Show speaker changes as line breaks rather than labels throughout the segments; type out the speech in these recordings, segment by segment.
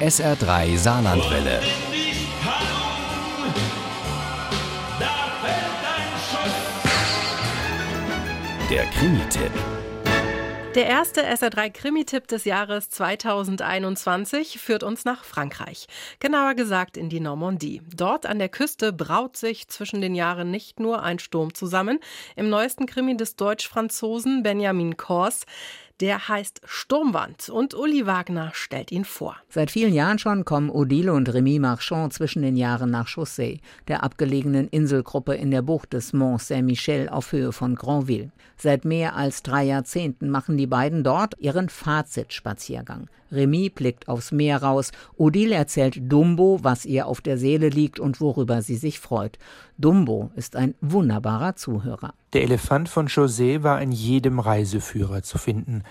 SR3 Saarlandwelle. Der Krimi-Tipp.
Der erste SR3 Krimi-Tipp des Jahres 2021 führt uns nach Frankreich. Genauer gesagt in die Normandie. Dort an der Küste braut sich zwischen den Jahren nicht nur ein Sturm zusammen. Im neuesten Krimi des Deutsch-Franzosen Benjamin Kors der heißt Sturmwand und Uli Wagner stellt ihn vor.
Seit vielen Jahren schon kommen Odile und Rémi Marchand zwischen den Jahren nach Chaussee, der abgelegenen Inselgruppe in der Bucht des Mont Saint-Michel auf Höhe von Granville. Seit mehr als drei Jahrzehnten machen die beiden dort ihren Fazitspaziergang. Remy blickt aufs Meer raus. Odile erzählt Dumbo, was ihr auf der Seele liegt und worüber sie sich freut. Dumbo ist ein wunderbarer Zuhörer.
Der Elefant von José war in jedem Reiseführer zu finden.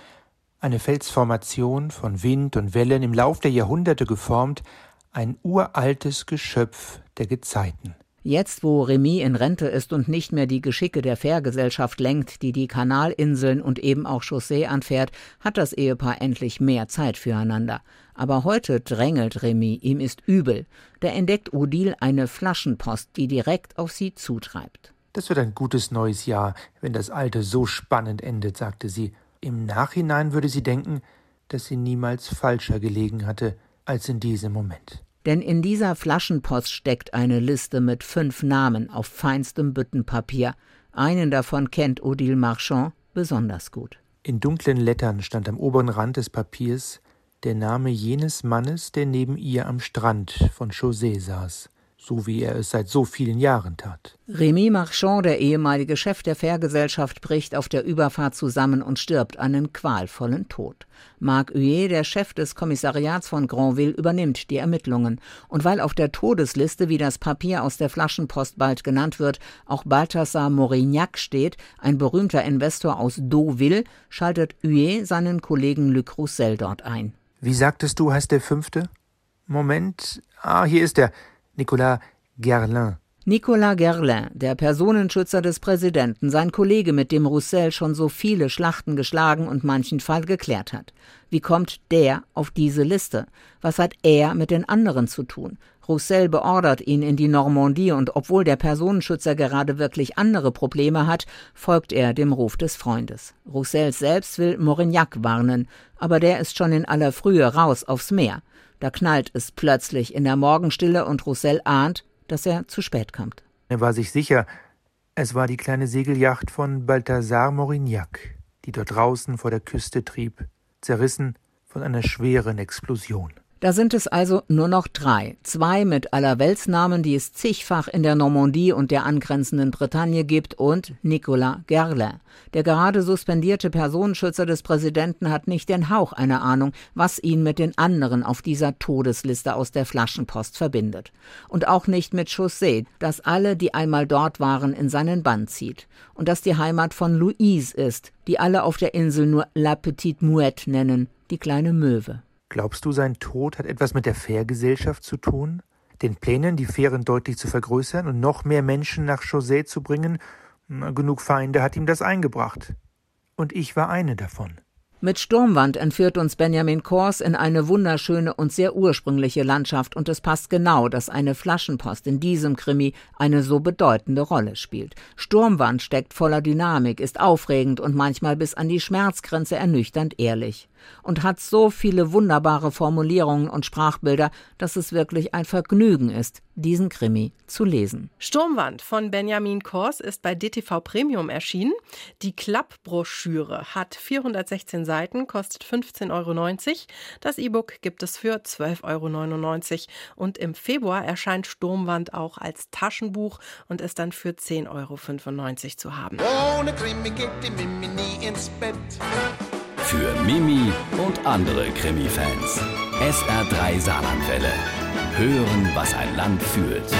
Eine Felsformation von Wind und Wellen im Lauf der Jahrhunderte geformt, ein uraltes Geschöpf der Gezeiten.
Jetzt, wo Remy in Rente ist und nicht mehr die Geschicke der Fährgesellschaft lenkt, die die Kanalinseln und eben auch Chaussee anfährt, hat das Ehepaar endlich mehr Zeit füreinander. Aber heute drängelt Remy, ihm ist übel. Da entdeckt Odile eine Flaschenpost, die direkt auf sie zutreibt.
Das wird ein gutes neues Jahr, wenn das alte so spannend endet, sagte sie. Im Nachhinein würde sie denken, dass sie niemals falscher gelegen hatte als in diesem Moment.
Denn in dieser Flaschenpost steckt eine Liste mit fünf Namen auf feinstem Büttenpapier. Einen davon kennt Odile Marchand besonders gut.
In dunklen Lettern stand am oberen Rand des Papiers der Name jenes Mannes, der neben ihr am Strand von Chaussee saß so wie er es seit so vielen Jahren tat.
Rémy Marchand, der ehemalige Chef der Fährgesellschaft, bricht auf der Überfahrt zusammen und stirbt einen qualvollen Tod. Marc Huet, der Chef des Kommissariats von Granville, übernimmt die Ermittlungen. Und weil auf der Todesliste, wie das Papier aus der Flaschenpost bald genannt wird, auch Balthasar Morignac steht, ein berühmter Investor aus Deauville, schaltet Huet seinen Kollegen Luc Roussel dort ein.
Wie sagtest du, heißt der fünfte? Moment. Ah, hier ist er. Nicolas Gerlin.
Nicolas Gerlin, der Personenschützer des Präsidenten, sein Kollege, mit dem Roussel schon so viele Schlachten geschlagen und manchen Fall geklärt hat. Wie kommt der auf diese Liste? Was hat er mit den anderen zu tun? Roussel beordert ihn in die Normandie und obwohl der Personenschützer gerade wirklich andere Probleme hat, folgt er dem Ruf des Freundes. Roussel selbst will Morignac warnen, aber der ist schon in aller Frühe raus aufs Meer. Da knallt es plötzlich in der Morgenstille und Roussel ahnt, dass er zu spät kommt.
Er war sich sicher, es war die kleine Segelyacht von Balthasar Morignac, die dort draußen vor der Küste trieb, zerrissen von einer schweren Explosion.
Da sind es also nur noch drei. Zwei mit Allerweltsnamen, die es zigfach in der Normandie und der angrenzenden Bretagne gibt, und Nicolas Gerlin. Der gerade suspendierte Personenschützer des Präsidenten hat nicht den Hauch einer Ahnung, was ihn mit den anderen auf dieser Todesliste aus der Flaschenpost verbindet. Und auch nicht mit Chaussee, das alle, die einmal dort waren, in seinen Bann zieht. Und das die Heimat von Louise ist, die alle auf der Insel nur La Petite Mouette nennen, die kleine Möwe.
Glaubst du, sein Tod hat etwas mit der Fährgesellschaft zu tun? Den Plänen, die Fähren deutlich zu vergrößern und noch mehr Menschen nach Chaussee zu bringen? Genug Feinde hat ihm das eingebracht. Und ich war eine davon.
Mit Sturmwand entführt uns Benjamin Kors in eine wunderschöne und sehr ursprüngliche Landschaft und es passt genau, dass eine Flaschenpost in diesem Krimi eine so bedeutende Rolle spielt. Sturmwand steckt voller Dynamik, ist aufregend und manchmal bis an die Schmerzgrenze ernüchternd ehrlich und hat so viele wunderbare Formulierungen und Sprachbilder, dass es wirklich ein Vergnügen ist, diesen Krimi zu lesen.
Sturmwand von Benjamin Kors ist bei DTV Premium erschienen. Die Klappbroschüre hat 416 Seiten, kostet 15,90 Euro. Das E-Book gibt es für 12,99 Euro. Und im Februar erscheint Sturmwand auch als Taschenbuch und ist dann für 10,95 Euro zu haben. Ohne Krimi geht die Mimi nie ins Bett.
Für Mimi und andere Krimi-Fans. SR3 Saarlandwelle. Hören, was ein Land fühlt.